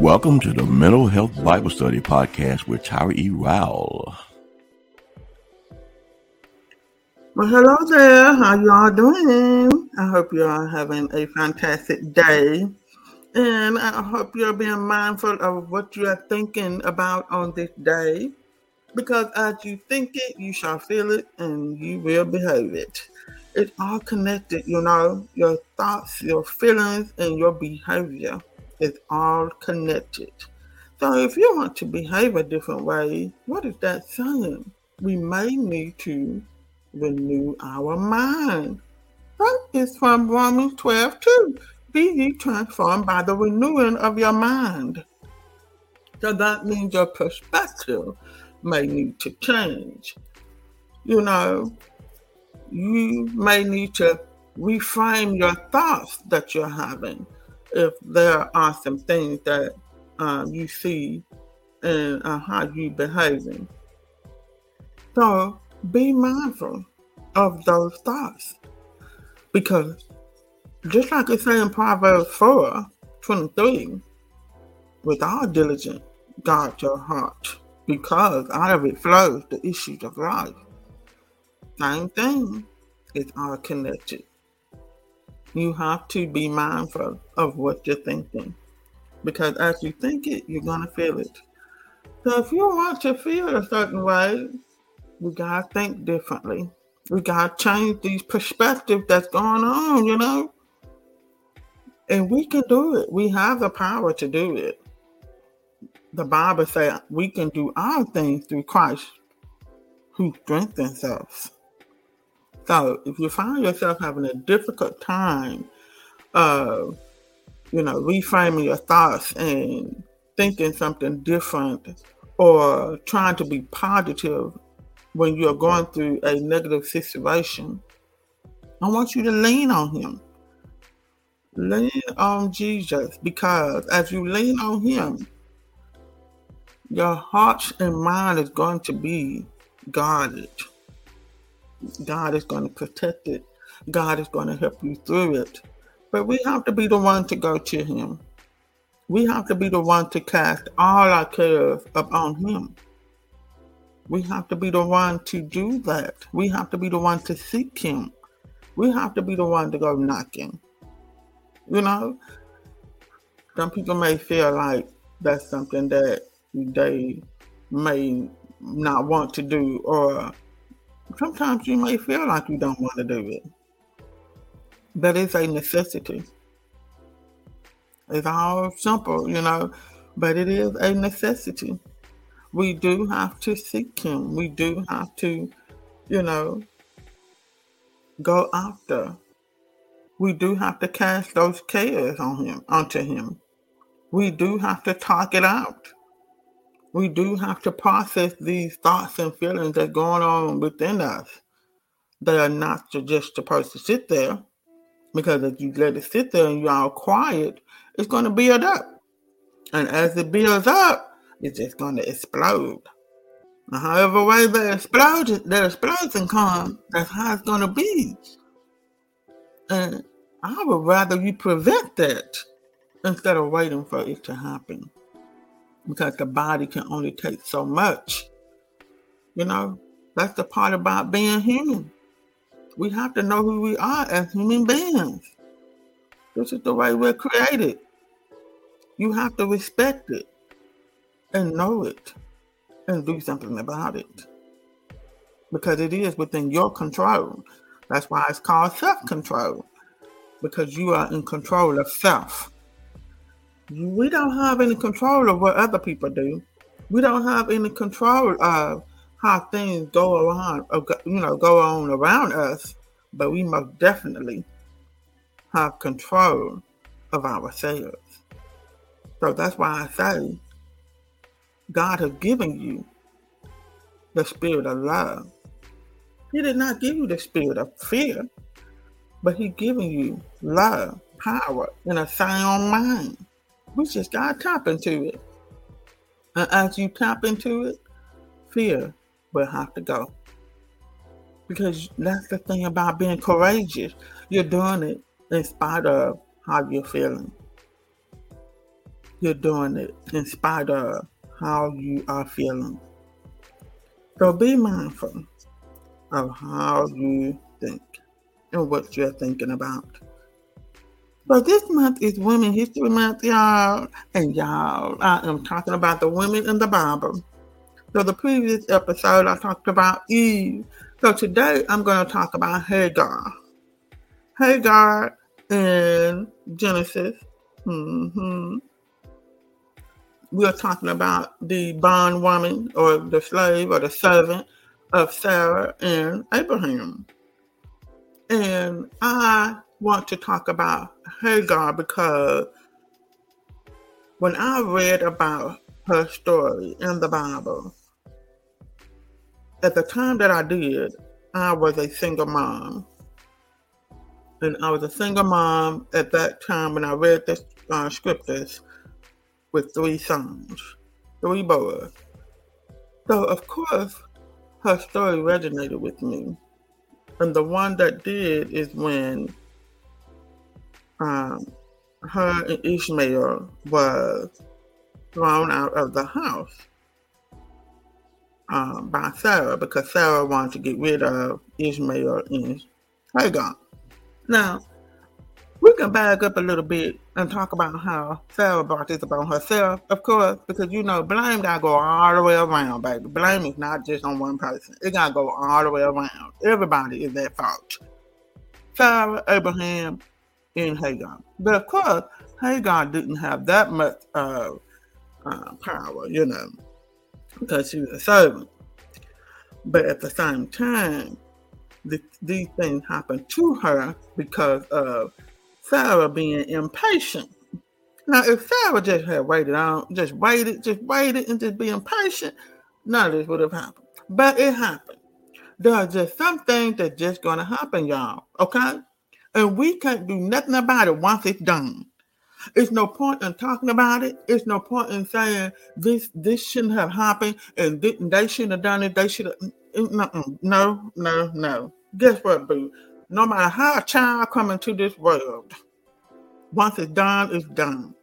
Welcome to the Mental Health Bible Study Podcast with Tyra E. Rowell. Well, hello there. How you all doing? I hope you are having a fantastic day. And I hope you're being mindful of what you are thinking about on this day. Because as you think it, you shall feel it and you will behave it. It's all connected, you know, your thoughts, your feelings, and your behavior is all connected. So if you want to behave a different way, what is that saying? We may need to renew our mind. That is from Romans 12 2. Be ye transformed by the renewing of your mind. So that means your perspective may need to change. You know, you may need to reframe your thoughts that you're having if there are some things that um, you see and uh, how you're behaving. So be mindful of those thoughts. Because just like it says in Proverbs 4 23, with all diligence, guard your heart, because out of it flows the issues of life. Same thing, it's all connected. You have to be mindful of what you're thinking. Because as you think it, you're going to feel it. So if you want to feel a certain way, you got to think differently. We got to change these perspectives that's going on, you know? And we can do it. We have the power to do it. The Bible says we can do all things through Christ who strengthens us. So if you find yourself having a difficult time, of, you know, reframing your thoughts and thinking something different or trying to be positive when you're going through a negative situation, I want you to lean on Him. Lean on Jesus because as you lean on Him, your heart and mind is going to be guarded. God is going to protect it. God is going to help you through it. But we have to be the one to go to Him. We have to be the one to cast all our cares upon Him. We have to be the one to do that. We have to be the one to seek Him. We have to be the one to go knocking. You know, some people may feel like that's something that they may not want to do or sometimes you may feel like you don't want to do it. But it's a necessity. It's all simple, you know, but it is a necessity. We do have to seek Him. We do have to, you know, go after. We do have to cast those cares on Him, onto Him. We do have to talk it out we do have to process these thoughts and feelings that are going on within us. They are not just supposed to sit there because if you let it sit there and you're all quiet, it's going to build up. And as it builds up, it's just going to explode. Now, however way that explosion, that explosion comes, that's how it's going to be. And I would rather you prevent that instead of waiting for it to happen because the body can only take so much. You know, that's the part about being human. We have to know who we are as human beings. This is the way we're created. You have to respect it and know it and do something about it because it is within your control. That's why it's called self control because you are in control of self we don't have any control of what other people do. We don't have any control of how things go around, uh, you know, go on around us. But we most definitely have control of ourselves. So that's why I say God has given you the spirit of love. He did not give you the spirit of fear, but He given you love power and a sound mind. We just gotta tap into it. And as you tap into it, fear will have to go. Because that's the thing about being courageous. You're doing it in spite of how you're feeling. You're doing it in spite of how you are feeling. So be mindful of how you think and what you're thinking about. So this month is Women History Month, y'all. And y'all, I am talking about the women in the Bible. So the previous episode, I talked about Eve. So today, I'm going to talk about Hagar. Hagar in Genesis. Mm-hmm. We're talking about the bondwoman or the slave or the servant of Sarah and Abraham. And I want to talk about Hagar because when I read about her story in the Bible, at the time that I did, I was a single mom. And I was a single mom at that time when I read the uh, scriptures with three sons, three boys. So, of course, her story resonated with me. And the one that did is when um, her and Ishmael was thrown out of the house um, by Sarah because Sarah wanted to get rid of Ishmael and Hagar. Now, we can back up a little bit and talk about how Sarah brought this upon herself, of course, because you know, blame gotta go all the way around, baby. Blame is not just on one person, it gotta go all the way around. Everybody is at fault. Sarah, Abraham, and Hagar. But of course, Hagar didn't have that much uh, uh, power, you know, because she was a servant. But at the same time, the, these things happened to her because of Sarah being impatient. Now, if Sarah just had waited on, just waited, just waited, and just being patient, none of this would have happened. But it happened. There are just some things that just gonna happen, y'all. Okay, and we can't do nothing about it once it's done. It's no point in talking about it. It's no point in saying this this shouldn't have happened and they shouldn't have done it. They should have. Mm, mm, mm, no, no, no. Guess what, boo? No matter how a child come into this world, once it's done, it's done.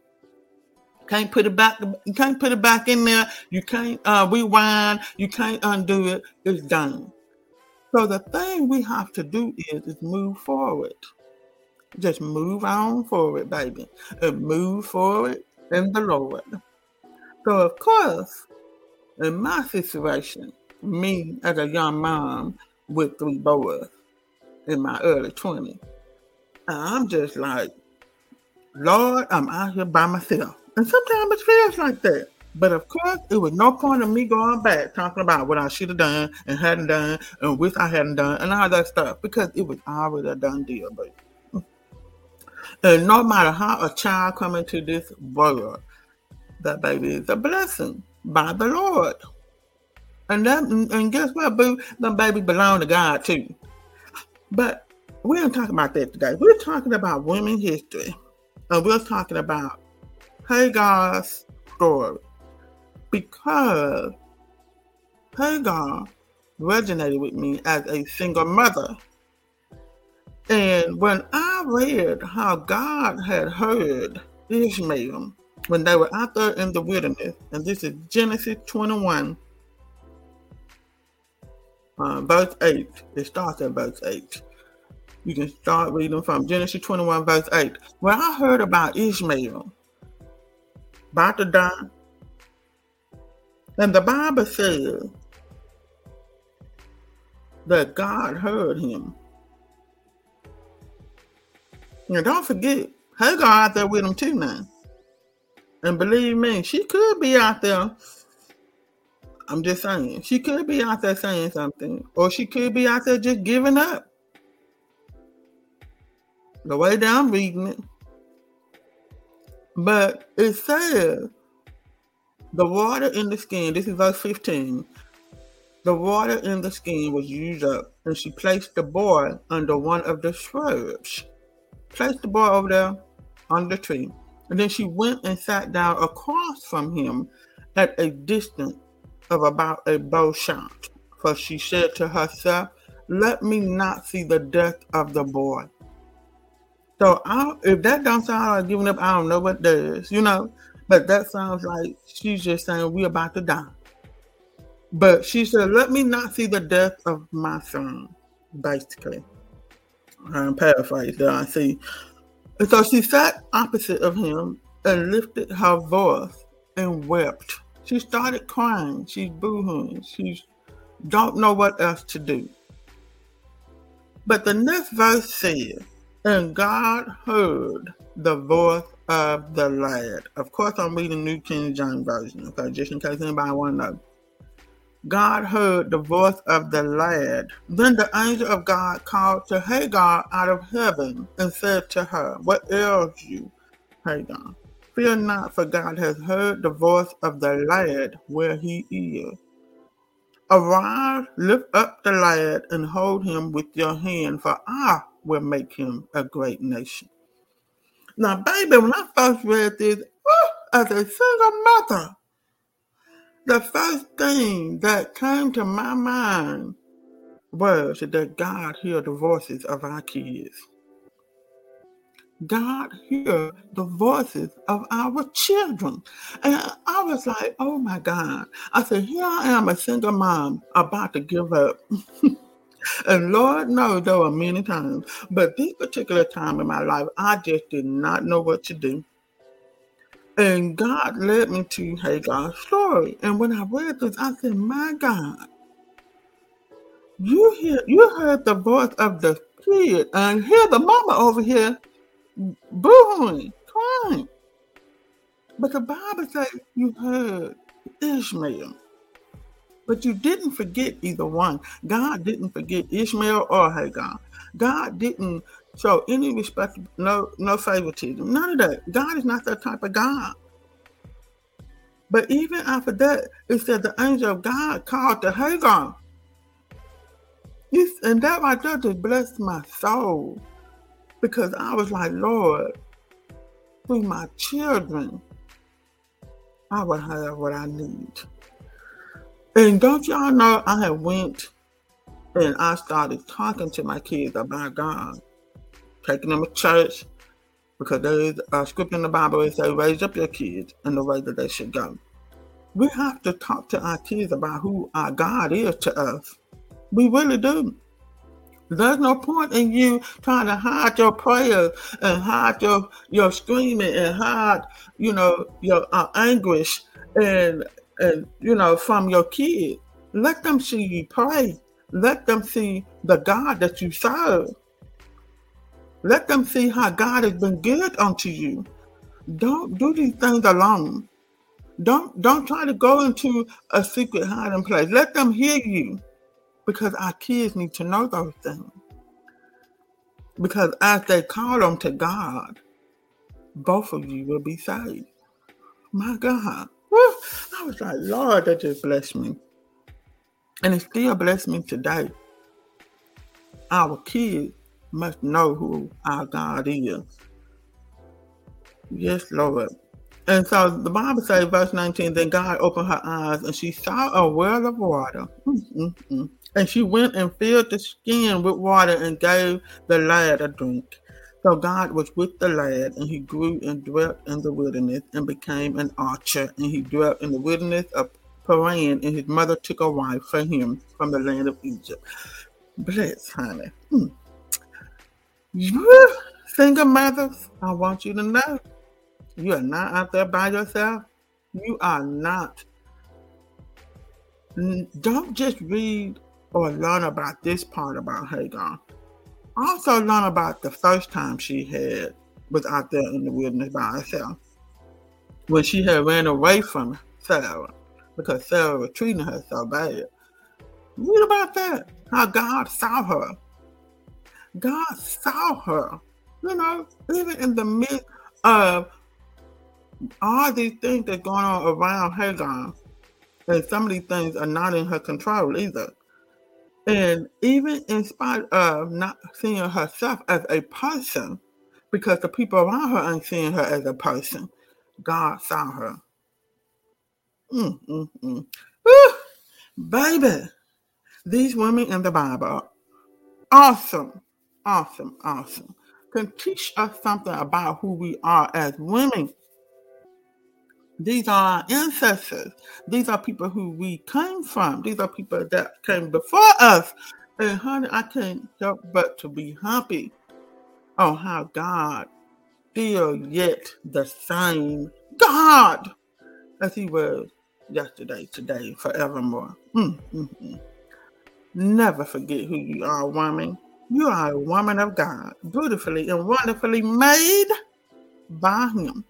Can't put it back. You can't put it back in there. You can't uh, rewind. You can't undo it. It's done. So the thing we have to do is is move forward. Just move on forward, baby, and move forward in the Lord. So of course, in my situation, me as a young mom with three boys, in my early 20s. I'm just like, Lord, I'm out here by myself. And sometimes it feels like that. But of course, it was no point in me going back talking about what I should have done and hadn't done and wish I hadn't done and all that stuff because it was already a done deal, baby. And no matter how a child come into this world, that baby is a blessing by the Lord. And that and guess what, boo? The baby belong to God too. But we aren't talking about that today. We're talking about women history. And we're talking about Hagar's story. Because Hagar resonated with me as a single mother. And when I read how God had heard Ishmael when they were out there in the wilderness, and this is Genesis 21, uh, verse 8. It starts at verse 8. You can start reading from Genesis 21, verse 8. When I heard about Ishmael about to die, and the Bible says that God heard him. Now, don't forget, Hagar out there with him too now. And believe me, she could be out there I'm just saying. She could be out there saying something, or she could be out there just giving up. The way that I'm reading it. But it says the water in the skin, this is verse 15. The water in the skin was used up, and she placed the boy under one of the shrubs. Placed the boy over there on the tree. And then she went and sat down across from him at a distance of about a bow shot. For she said to herself, Let me not see the death of the boy. So I, if that don't sound like giving up, I don't know what does, you know. But that sounds like she's just saying we're about to die. But she said, Let me not see the death of my son, basically. I'm paraphrasing there, I see. So she sat opposite of him and lifted her voice and wept. She started crying. She's boohooing. She don't know what else to do. But the next verse says, And God heard the voice of the lad. Of course, I'm reading New King James Version, okay, just in case anybody want to know. God heard the voice of the lad. Then the angel of God called to Hagar out of heaven and said to her, What ails you, Hagar? Fear not, for God has heard the voice of the lad where he is. Arise, lift up the lad, and hold him with your hand, for I will make him a great nation. Now, baby, when I first read this, oh, as a single mother, the first thing that came to my mind was that God hears the voices of our kids. God hears the voices of our children. And I was like, oh my God. I said, here I am, a single mom, about to give up. and Lord knows there were many times. But this particular time in my life, I just did not know what to do. And God led me to Hagar's story. And when I read this, I said, My God, you hear you heard the voice of the kid and hear the mama over here booing, crying. But the Bible says you heard Ishmael. But you didn't forget either one. God didn't forget Ishmael or Hagar. God didn't show any respect, no, no favoritism, none of that. God is not that type of God. But even after that, it said the angel of God called to Hagar. And that right there just blessed my soul because I was like, Lord, through my children, I will have what I need. And don't y'all know I had went and I started talking to my kids about God taking them to church because there is a scripture in the Bible that says, raise up your kids in the way that they should go. We have to talk to our kids about who our God is to us. We really do. There's no point in you trying to hide your prayers and hide your, your screaming and hide, you know, your uh, anguish and, and, you know, from your kids. Let them see you pray. Let them see the God that you serve. Let them see how God has been good unto you. Don't do these things alone. Don't don't try to go into a secret hiding place. Let them hear you. Because our kids need to know those things. Because as they call them to God, both of you will be saved. My God. Woo! I was like, Lord, that just blessed me. And it still blessed me today. Our kids must know who our God is. Yes, Lord. And so the Bible says, verse 19, then God opened her eyes and she saw a well of water. Mm-hmm. And she went and filled the skin with water and gave the lad a drink. So God was with the lad, and he grew and dwelt in the wilderness and became an archer. And he dwelt in the wilderness of Paran, and his mother took a wife for him from the land of Egypt. Bless, honey. Hmm. Single mothers, I want you to know you are not out there by yourself. You are not. Don't just read or learn about this part about Hagar. Also learn about the first time she had was out there in the wilderness by herself. When she had ran away from Sarah because Sarah was treating her so bad. Read about that. How God saw her God saw her. You know, even in the midst of all these things that's going on around Hagar, and some of these things are not in her control either. And even in spite of not seeing herself as a person, because the people around her aren't seeing her as a person. God saw her. Mm, mm, mm. Baby, these women in the Bible, awesome, awesome, awesome, can teach us something about who we are as women. These are our ancestors. These are people who we came from. These are people that came before us. And honey, I can't help but to be happy on how God still yet the same God as he was yesterday, today, forevermore. Mm, mm, mm. Never forget who you are, woman. You are a woman of God, beautifully and wonderfully made by Him.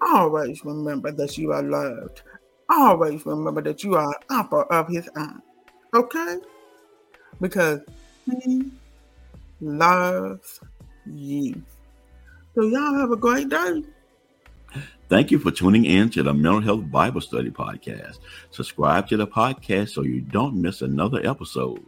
Always remember that you are loved. Always remember that you are an apple of His eye. Okay? Because He loves you. So, y'all have a great day. Thank you for tuning in to the Mental Health Bible Study Podcast. Subscribe to the podcast so you don't miss another episode.